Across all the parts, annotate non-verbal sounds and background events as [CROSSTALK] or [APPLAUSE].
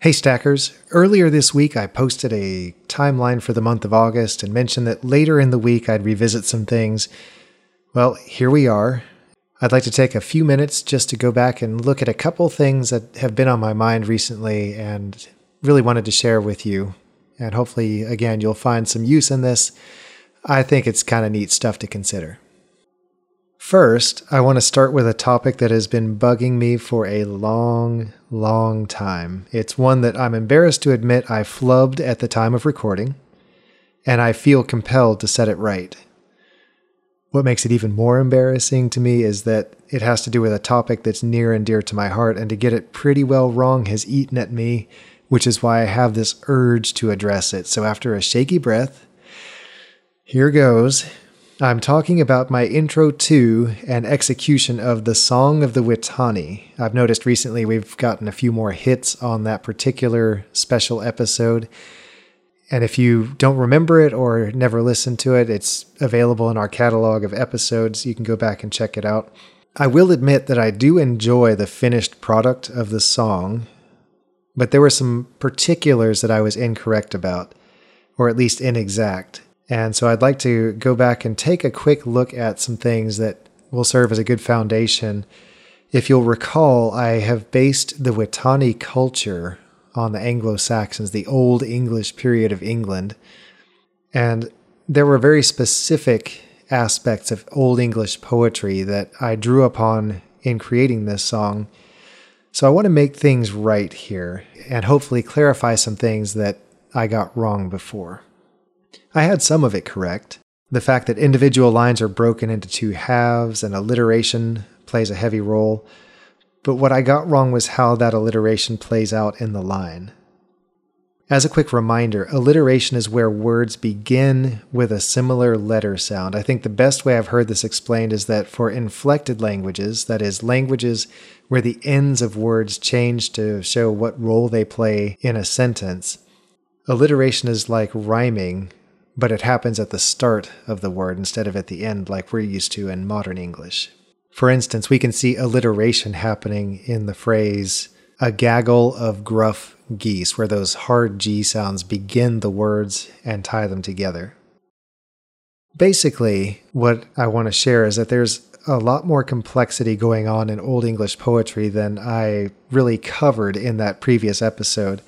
Hey Stackers, earlier this week I posted a timeline for the month of August and mentioned that later in the week I'd revisit some things. Well, here we are. I'd like to take a few minutes just to go back and look at a couple things that have been on my mind recently and really wanted to share with you. And hopefully, again, you'll find some use in this. I think it's kind of neat stuff to consider. First, I want to start with a topic that has been bugging me for a long, long time. It's one that I'm embarrassed to admit I flubbed at the time of recording, and I feel compelled to set it right. What makes it even more embarrassing to me is that it has to do with a topic that's near and dear to my heart, and to get it pretty well wrong has eaten at me, which is why I have this urge to address it. So, after a shaky breath, here goes. I'm talking about my intro to and execution of the Song of the Witani. I've noticed recently we've gotten a few more hits on that particular special episode. And if you don't remember it or never listened to it, it's available in our catalog of episodes. You can go back and check it out. I will admit that I do enjoy the finished product of the song, but there were some particulars that I was incorrect about, or at least inexact. And so I'd like to go back and take a quick look at some things that will serve as a good foundation. If you'll recall, I have based the Wittani culture on the Anglo Saxons, the Old English period of England. And there were very specific aspects of Old English poetry that I drew upon in creating this song. So I want to make things right here and hopefully clarify some things that I got wrong before. I had some of it correct. The fact that individual lines are broken into two halves and alliteration plays a heavy role. But what I got wrong was how that alliteration plays out in the line. As a quick reminder, alliteration is where words begin with a similar letter sound. I think the best way I've heard this explained is that for inflected languages, that is, languages where the ends of words change to show what role they play in a sentence, alliteration is like rhyming but it happens at the start of the word instead of at the end, like we're used to in modern English. For instance, we can see alliteration happening in the phrase, a gaggle of gruff geese, where those hard G sounds begin the words and tie them together. Basically, what I want to share is that there's a lot more complexity going on in Old English poetry than I really covered in that previous episode.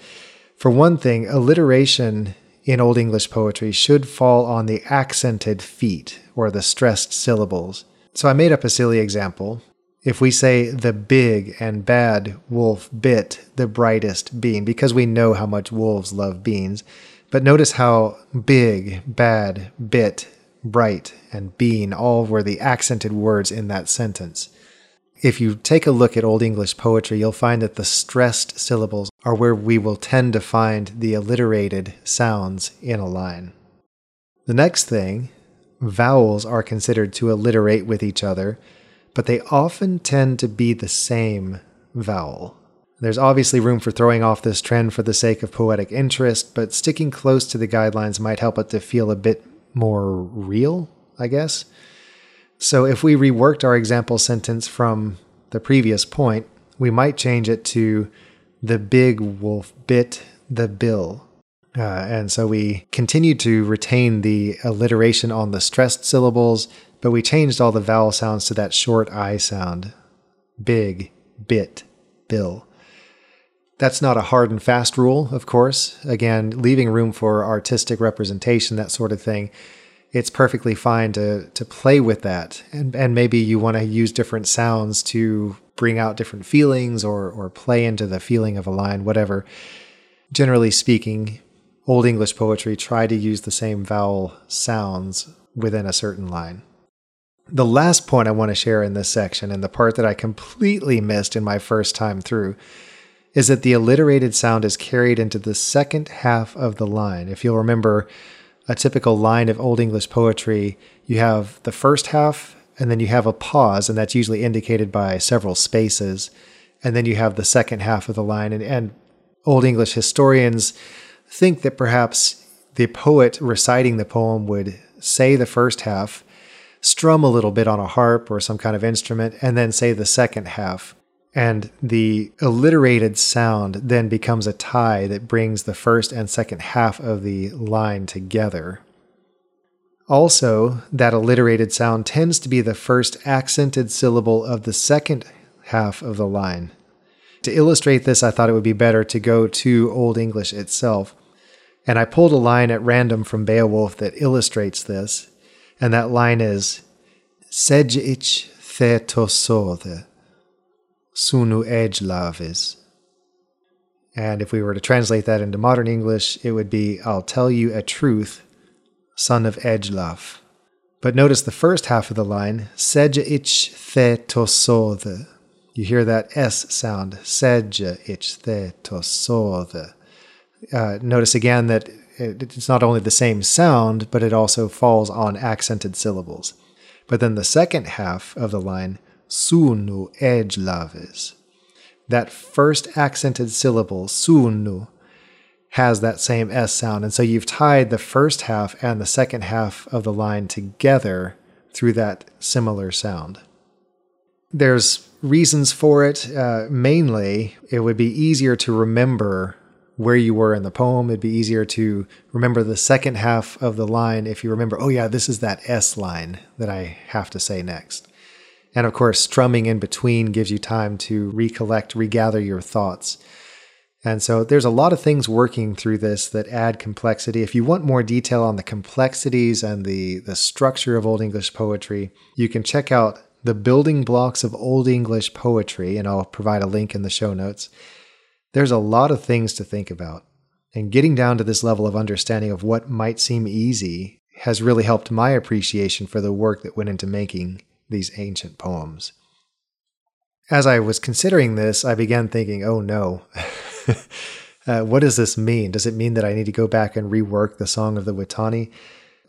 For one thing, alliteration in Old English poetry should fall on the accented feet or the stressed syllables. So I made up a silly example. If we say the big and bad wolf bit the brightest bean, because we know how much wolves love beans, but notice how big, bad, bit, bright, and bean all were the accented words in that sentence. If you take a look at Old English poetry, you'll find that the stressed syllables are where we will tend to find the alliterated sounds in a line. The next thing, vowels are considered to alliterate with each other, but they often tend to be the same vowel. There's obviously room for throwing off this trend for the sake of poetic interest, but sticking close to the guidelines might help it to feel a bit more real, I guess. So if we reworked our example sentence from the previous point, we might change it to the big wolf bit the bill. Uh, and so we continued to retain the alliteration on the stressed syllables, but we changed all the vowel sounds to that short I sound. Big, bit, bill. That's not a hard and fast rule, of course. Again, leaving room for artistic representation, that sort of thing it's perfectly fine to to play with that. And and maybe you want to use different sounds to bring out different feelings or or play into the feeling of a line whatever. Generally speaking old english poetry try to use the same vowel sounds within a certain line. The last point i want to share in this section and the part that i completely missed in my first time through is that the alliterated sound is carried into the second half of the line. If you'll remember a typical line of Old English poetry, you have the first half and then you have a pause, and that's usually indicated by several spaces. And then you have the second half of the line. And, and Old English historians think that perhaps the poet reciting the poem would say the first half, strum a little bit on a harp or some kind of instrument, and then say the second half. And the alliterated sound then becomes a tie that brings the first and second half of the line together. Also, that alliterated sound tends to be the first accented syllable of the second half of the line. To illustrate this, I thought it would be better to go to Old English itself. And I pulled a line at random from Beowulf that illustrates this. And that line is Sedjich thetosothe sunu ejlavis. And if we were to translate that into modern English, it would be I'll tell you a truth, son of Ejlaf. But notice the first half of the line, Sedjich thetosothe. You hear that S sound, Sedjich thetosothe. Uh, notice again that it's not only the same sound, but it also falls on accented syllables. But then the second half of the line, sunu ejlaves. That first accented syllable, sunu, has that same S sound. And so you've tied the first half and the second half of the line together through that similar sound. There's reasons for it. Uh, mainly, it would be easier to remember where you were in the poem. It'd be easier to remember the second half of the line if you remember, oh, yeah, this is that S line that I have to say next. And of course, strumming in between gives you time to recollect, regather your thoughts. And so there's a lot of things working through this that add complexity. If you want more detail on the complexities and the, the structure of Old English poetry, you can check out the building blocks of Old English poetry, and I'll provide a link in the show notes. There's a lot of things to think about. And getting down to this level of understanding of what might seem easy has really helped my appreciation for the work that went into making these ancient poems. As I was considering this, I began thinking, oh no, [LAUGHS] uh, what does this mean? Does it mean that I need to go back and rework the Song of the Witani?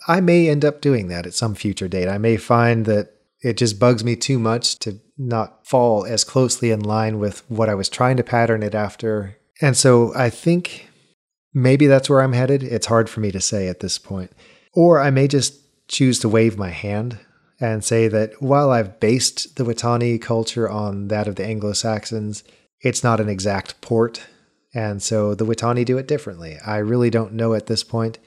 I may end up doing that at some future date. I may find that it just bugs me too much to not fall as closely in line with what I was trying to pattern it after. And so I think maybe that's where I'm headed. It's hard for me to say at this point. Or I may just choose to wave my hand and say that while I've based the Wittani culture on that of the Anglo Saxons, it's not an exact port. And so the Wittani do it differently. I really don't know at this point.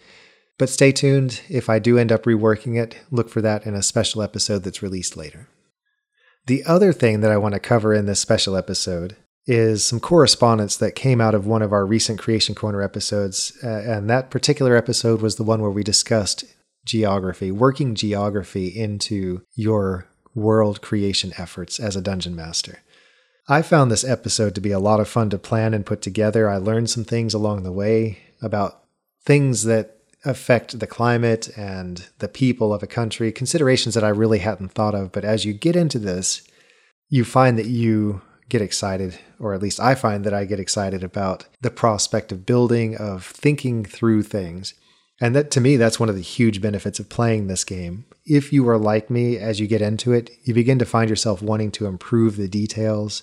But stay tuned. If I do end up reworking it, look for that in a special episode that's released later. The other thing that I want to cover in this special episode is some correspondence that came out of one of our recent Creation Corner episodes. Uh, and that particular episode was the one where we discussed geography, working geography into your world creation efforts as a dungeon master. I found this episode to be a lot of fun to plan and put together. I learned some things along the way about things that affect the climate and the people of a country, considerations that I really hadn't thought of. But as you get into this, you find that you get excited, or at least I find that I get excited about the prospect of building, of thinking through things. And that to me, that's one of the huge benefits of playing this game. If you are like me as you get into it, you begin to find yourself wanting to improve the details,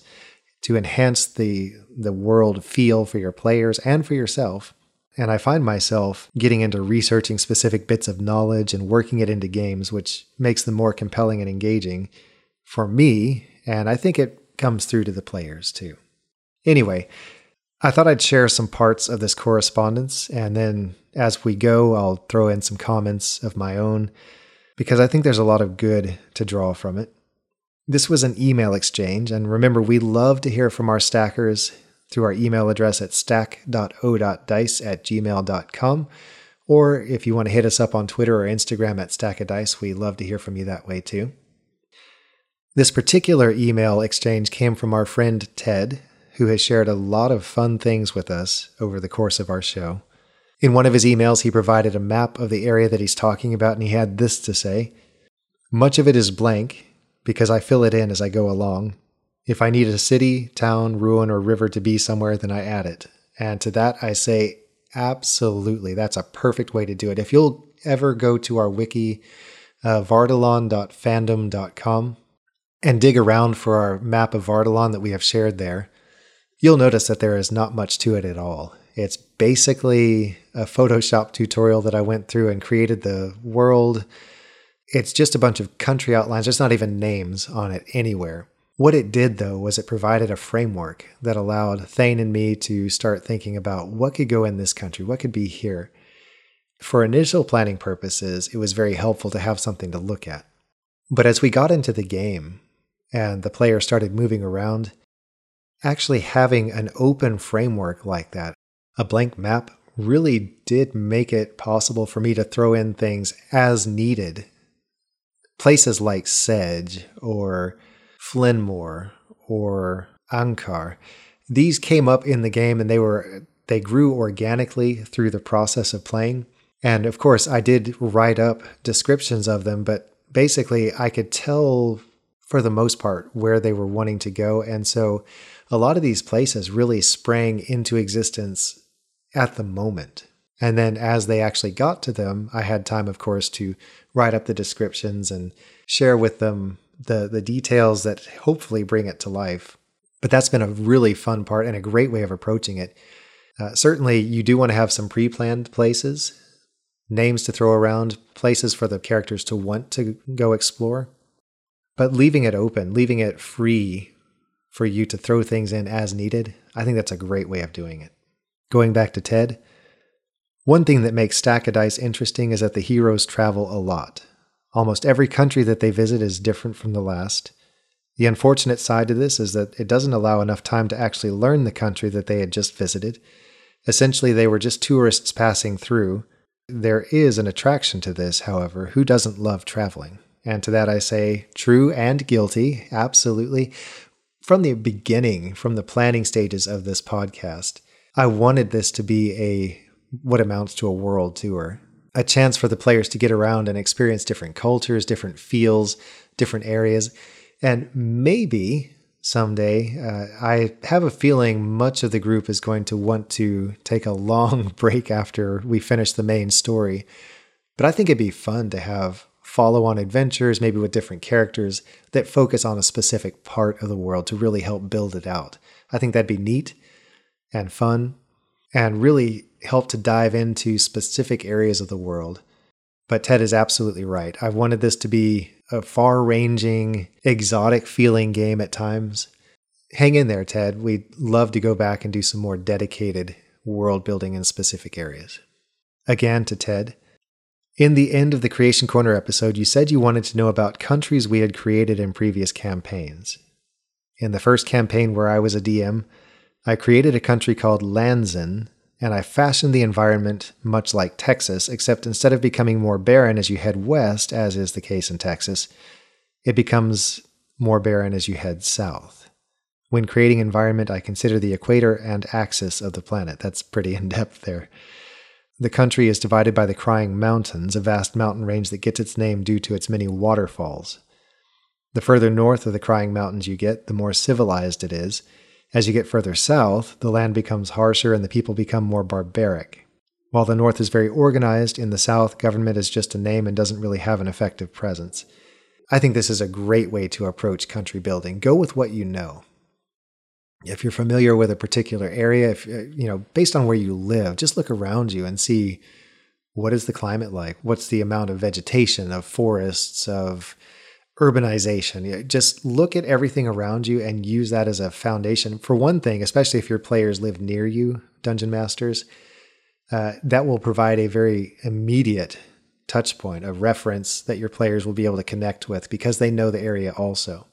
to enhance the the world feel for your players and for yourself. And I find myself getting into researching specific bits of knowledge and working it into games, which makes them more compelling and engaging for me. And I think it comes through to the players too. Anyway, I thought I'd share some parts of this correspondence, and then as we go, I'll throw in some comments of my own because I think there's a lot of good to draw from it. This was an email exchange, and remember, we love to hear from our stackers through our email address at stack.o.dice at gmail.com. Or if you want to hit us up on Twitter or Instagram at stackadice, we love to hear from you that way too. This particular email exchange came from our friend Ted, who has shared a lot of fun things with us over the course of our show. In one of his emails, he provided a map of the area that he's talking about, and he had this to say Much of it is blank because I fill it in as I go along. If I need a city, town, ruin, or river to be somewhere, then I add it. And to that, I say, absolutely. That's a perfect way to do it. If you'll ever go to our wiki, uh, vardalon.fandom.com, and dig around for our map of Vardalon that we have shared there, you'll notice that there is not much to it at all. It's basically a Photoshop tutorial that I went through and created the world. It's just a bunch of country outlines. There's not even names on it anywhere. What it did, though, was it provided a framework that allowed Thane and me to start thinking about what could go in this country, what could be here. For initial planning purposes, it was very helpful to have something to look at. But as we got into the game and the player started moving around, actually having an open framework like that, a blank map, really did make it possible for me to throw in things as needed. Places like Sedge or Flinmore or Ankar, these came up in the game and they were they grew organically through the process of playing. And of course, I did write up descriptions of them, but basically I could tell for the most part where they were wanting to go. And so a lot of these places really sprang into existence at the moment. And then as they actually got to them, I had time, of course, to write up the descriptions and share with them the, the details that hopefully bring it to life. But that's been a really fun part and a great way of approaching it. Uh, certainly, you do want to have some pre planned places, names to throw around, places for the characters to want to go explore. But leaving it open, leaving it free for you to throw things in as needed, I think that's a great way of doing it. Going back to Ted, one thing that makes Stack of Dice interesting is that the heroes travel a lot. Almost every country that they visit is different from the last. The unfortunate side to this is that it doesn't allow enough time to actually learn the country that they had just visited. Essentially, they were just tourists passing through. There is an attraction to this, however. Who doesn't love traveling? And to that I say, true and guilty, absolutely from the beginning, from the planning stages of this podcast, I wanted this to be a what amounts to a world tour, a chance for the players to get around and experience different cultures, different feels, different areas. And maybe someday, uh, I have a feeling much of the group is going to want to take a long [LAUGHS] break after we finish the main story. But I think it'd be fun to have follow on adventures, maybe with different characters that focus on a specific part of the world to really help build it out. I think that'd be neat and fun and really help to dive into specific areas of the world. But Ted is absolutely right. I've wanted this to be a far ranging, exotic feeling game at times. Hang in there, Ted. We'd love to go back and do some more dedicated world building in specific areas. Again, to Ted, in the end of the Creation Corner episode, you said you wanted to know about countries we had created in previous campaigns. In the first campaign where I was a DM, I created a country called Lanzan, and I fashioned the environment much like Texas, except instead of becoming more barren as you head west, as is the case in Texas, it becomes more barren as you head south. When creating environment, I consider the equator and axis of the planet. That's pretty [LAUGHS] in depth there. The country is divided by the Crying Mountains, a vast mountain range that gets its name due to its many waterfalls. The further north of the Crying Mountains you get, the more civilized it is. As you get further south, the land becomes harsher and the people become more barbaric. While the north is very organized, in the south, government is just a name and doesn't really have an effective presence. I think this is a great way to approach country building. Go with what you know if you're familiar with a particular area, if uh, you know, based on where you live, just look around you and see what is the climate like? What's the amount of vegetation, of forests, of urbanization? Just look at everything around you and use that as a foundation. For one thing, especially if your players live near you, dungeon masters, uh, that will provide a very immediate touch point, a reference that your players will be able to connect with because they know the area also.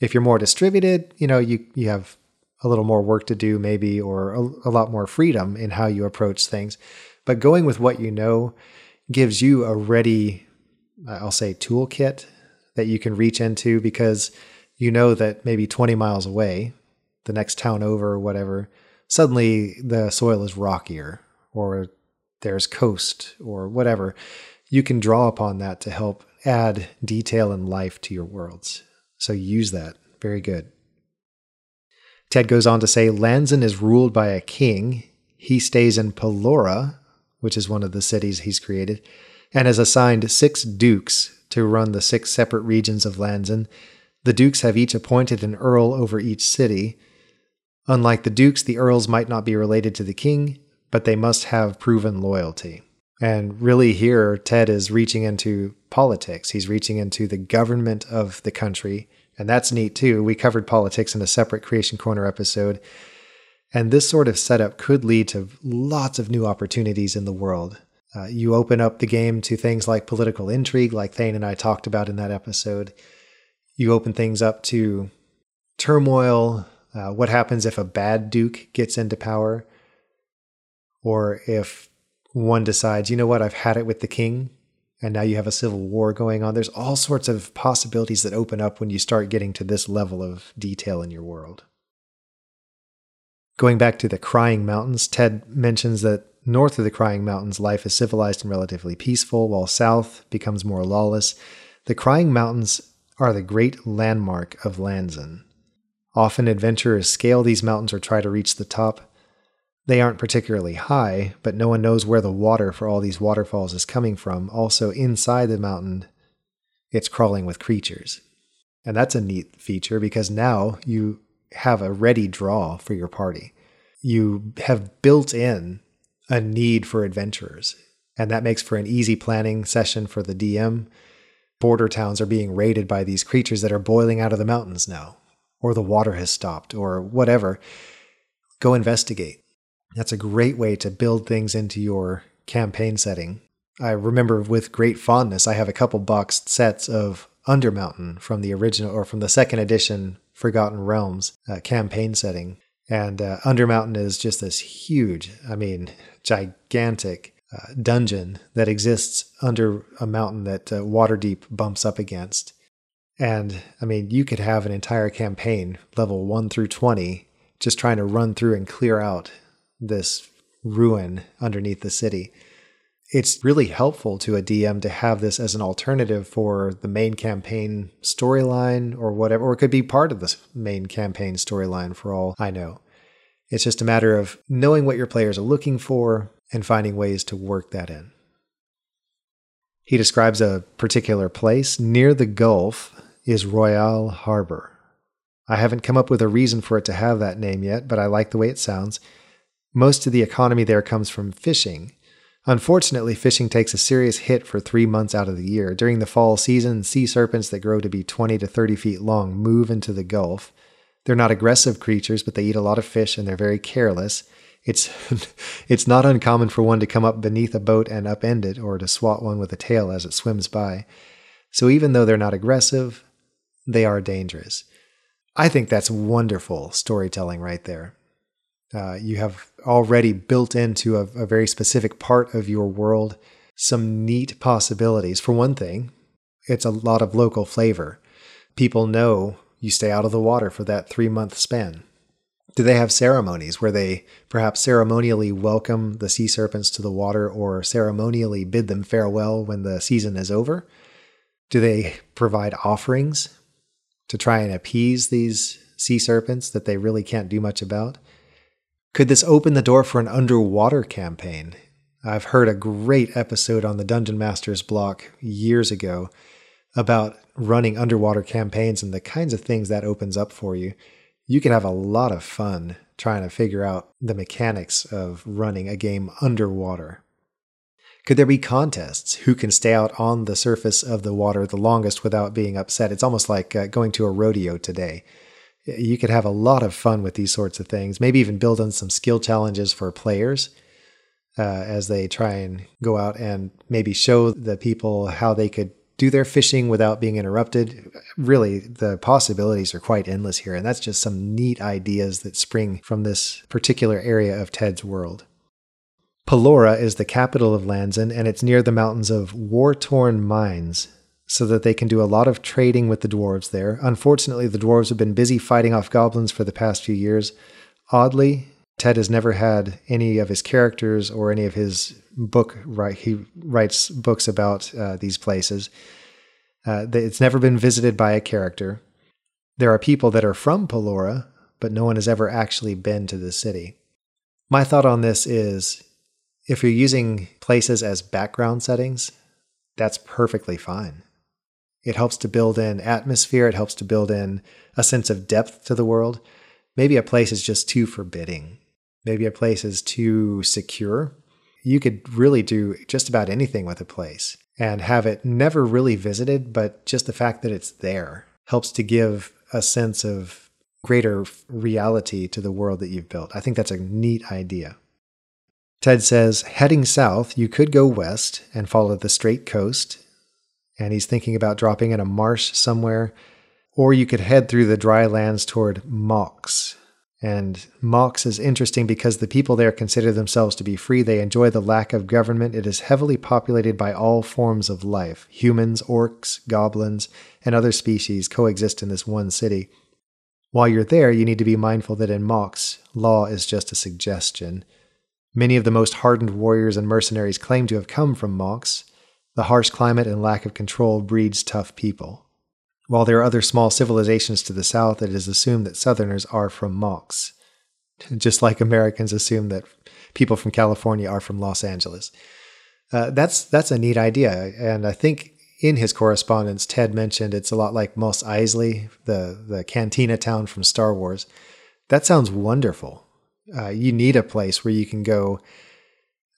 If you're more distributed, you know, you, you have a little more work to do, maybe, or a, a lot more freedom in how you approach things. But going with what you know gives you a ready, uh, I'll say, toolkit that you can reach into because you know that maybe 20 miles away, the next town over or whatever, suddenly the soil is rockier or there's coast or whatever. You can draw upon that to help add detail and life to your worlds. So use that. Very good. Ted goes on to say Lanzan is ruled by a king. He stays in Pelora, which is one of the cities he's created, and has assigned six dukes to run the six separate regions of Lanzan. The dukes have each appointed an earl over each city. Unlike the dukes, the earls might not be related to the king, but they must have proven loyalty. And really, here, Ted is reaching into politics. He's reaching into the government of the country And that's neat too. We covered politics in a separate Creation Corner episode. And this sort of setup could lead to lots of new opportunities in the world. Uh, you open up the game to things like political intrigue, like Thane and I talked about in that episode. You open things up to turmoil. Uh, what happens if a bad duke gets into power? Or if one decides, you know what, I've had it with the king, and now you have a civil war going on. There's all sorts of possibilities that open up when you start getting to this level of detail in your world. Going back to the Crying Mountains, Ted mentions that north of the Crying Mountains, life is civilized and relatively peaceful, while south becomes more lawless. The Crying Mountains are the great landmark of Lanzan. Often adventurers scale these mountains or try to reach the top. They aren't particularly high, but no one knows where the water for all these waterfalls is coming from. Also, inside the mountain, it's crawling with creatures. And that's a neat feature because now you have a ready draw for your party. You have built in a need for adventurers, and that makes for an easy planning session for the DM. Border towns are being raided by these creatures that are boiling out of the mountains now, or the water has stopped, or whatever. Go investigate. That's a great way to build things into your campaign setting. I remember with great fondness, I have a couple boxed sets of Undermountain from the original or from the second edition Forgotten Realms uh, campaign setting. And uh, Undermountain is just this huge, I mean, gigantic uh, dungeon that exists under a mountain that uh, Waterdeep bumps up against. And I mean, you could have an entire campaign, level 1 through 20, just trying to run through and clear out this ruin underneath the city it's really helpful to a DM to have this as an alternative for the main campaign storyline or whatever, or it could be part of the main campaign storyline for all I know. It's just a matter of knowing what your players are looking for and finding ways to work that in. He describes a particular place near the Gulf is Royal Harbor. I haven't come up with a reason for it to have that name yet, but I like the way it sounds. Most of the economy there comes from fishing Unfortunately, fishing takes a serious hit for three months out of the year. During the fall season, sea serpents that grow to be 20 to 30 feet long move into the Gulf. They're not aggressive creatures, but they eat a lot of fish and they're very careless. It's, [LAUGHS] it's not uncommon for one to come up beneath a boat and upend it, or to swat one with a tail as it swims by. So even though they're not aggressive, they are dangerous. I think that's wonderful storytelling right there. Uh, you have already built into a, a very specific part of your world some neat possibilities. For one thing, it's a lot of local flavor. People know you stay out of the water for that three month span. Do they have ceremonies where they perhaps ceremonially welcome the sea serpents to the water or ceremonially bid them farewell when the season is over? Do they provide offerings to try and appease these sea serpents that they really can't do much about? Could this open the door for an underwater campaign? I've heard a great episode on the Dungeon Masters block years ago about running underwater campaigns and the kinds of things that opens up for you. You can have a lot of fun trying to figure out the mechanics of running a game underwater. Could there be contests? Who can stay out on the surface of the water the longest without being upset? It's almost like uh, going to a rodeo today you could have a lot of fun with these sorts of things. Maybe even build on some skill challenges for players uh, as they try and go out and maybe show the people how they could do their fishing without being interrupted. Really, the possibilities are quite endless here. And that's just some neat ideas that spring from this particular area of Ted's world. Pelora is the capital of Lanzan, and it's near the mountains of War Torn Mines, so that they can do a lot of trading with the dwarves there. Unfortunately, the dwarves have been busy fighting off goblins for the past few years. Oddly, Ted has never had any of his characters or any of his book right he writes books about uh, these places. Uh, it's never been visited by a character. There are people that are from Pelora, but no one has ever actually been to the city. My thought on this is if you're using places as background settings, that's perfectly fine. It helps to build in atmosphere, it helps to build in a sense of depth to the world. Maybe a place is just too forbidding. Maybe a place is too secure. You could really do just about anything with a place and have it never really visited, but just the fact that it's there helps to give a sense of greater reality to the world that you've built. I think that's a neat idea. Ted says, heading south, you could go west and follow the straight coast. And he's thinking about dropping in a marsh somewhere. Or you could head through the dry lands toward Mox. And Mox is interesting because the people there consider themselves to be free. They enjoy the lack of government. It is heavily populated by all forms of life. Humans, orcs, goblins, and other species coexist in this one city. While you're there, you need to be mindful that in Mox, law is just a suggestion. Many of the most hardened warriors and mercenaries claim to have come from Mox. The harsh climate and lack of control breeds tough people. While there are other small civilizations to the south, it is assumed that Southerners are from Mox, just like Americans assume that people from California are from Los Angeles. Uh, that's that's a neat idea, and I think in his correspondence, Ted mentioned it's a lot like Mos Eisley, the the cantina town from Star Wars. That sounds wonderful uh, you need a place where you can go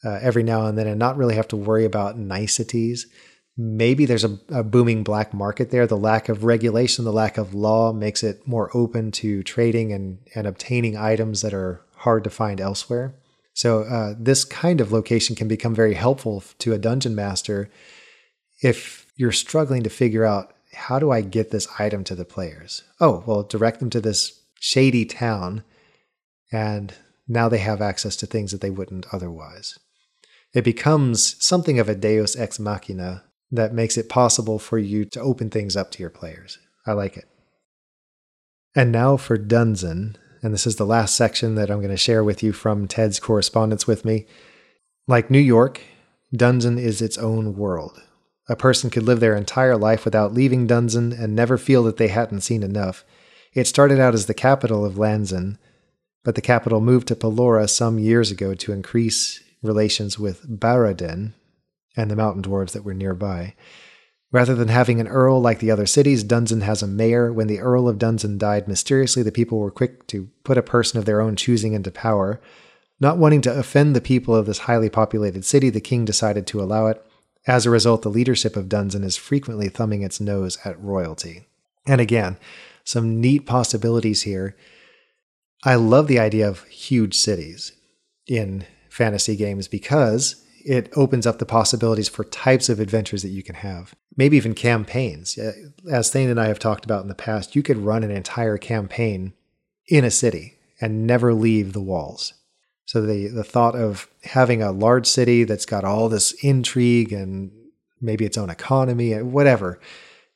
uh, every now and then and not really have to worry about niceties. Maybe there's a, a, booming black market there. The lack of regulation, the lack of law makes it more open to trading and, and obtaining items that are hard to find elsewhere. So, uh, this kind of location can become very helpful to a dungeon master if you're struggling to figure out how do I get this item to the players? Oh, well, direct them to this shady town and now they have access to things that they wouldn't otherwise. It becomes something of a deus ex machina that makes it possible for you to open things up to your players. I like it. And now for Dunzen, and this is the last section that I'm going to share with you from Ted's correspondence with me. Like New York, Dunzen is its own world. A person could live their entire life without leaving Dunzen and never feel that they hadn't seen enough. It started out as the capital of Lanzan, but the capital moved to Pelora some years ago to increase relations with Baradin and the mountain dwarves that were nearby. Rather than having an earl like the other cities, Dunzen has a mayor. When the Earl of Dunzen died mysteriously, the people were quick to put a person of their own choosing into power. Not wanting to offend the people of this highly populated city, the king decided to allow it. As a result, the leadership of Dunzen is frequently thumbing its nose at royalty. And again, some neat possibilities here. I love the idea of huge cities in fantasy games because it opens up the possibilities for types of adventures that you can have. Maybe even campaigns. Uh, as Thane and I have talked about in the past, you could run an entire campaign in a city and never leave the walls. So the the thought of having a large city that's got all this intrigue and maybe its own economy, whatever,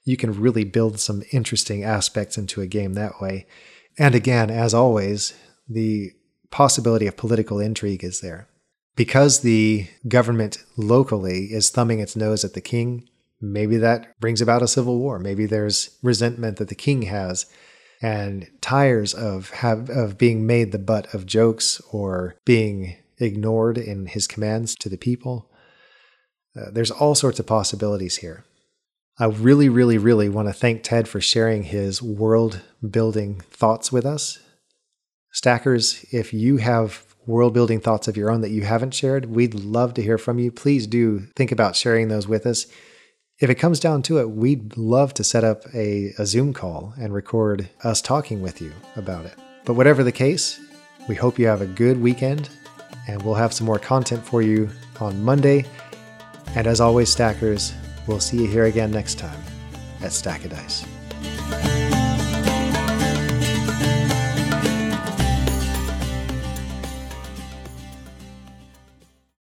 you can really build some interesting aspects into a game that way. And again, as always, the possibility of political intrigue is there. Because the government locally is thumbing its nose at the king, maybe that brings about a civil war. Maybe there's resentment that the king has and tires of have of being made the butt of jokes or being ignored in his commands to the people. Uh, there's all sorts of possibilities here. I really, really, really want to thank Ted for sharing his world building thoughts with us. Stackers, if you have world building thoughts of your own that you haven't shared, we'd love to hear from you. Please do think about sharing those with us. If it comes down to it, we'd love to set up a, a Zoom call and record us talking with you about it. But whatever the case, we hope you have a good weekend, and we'll have some more content for you on Monday. And as always, Stackers, We'll see you here again next time at Stack of Dice.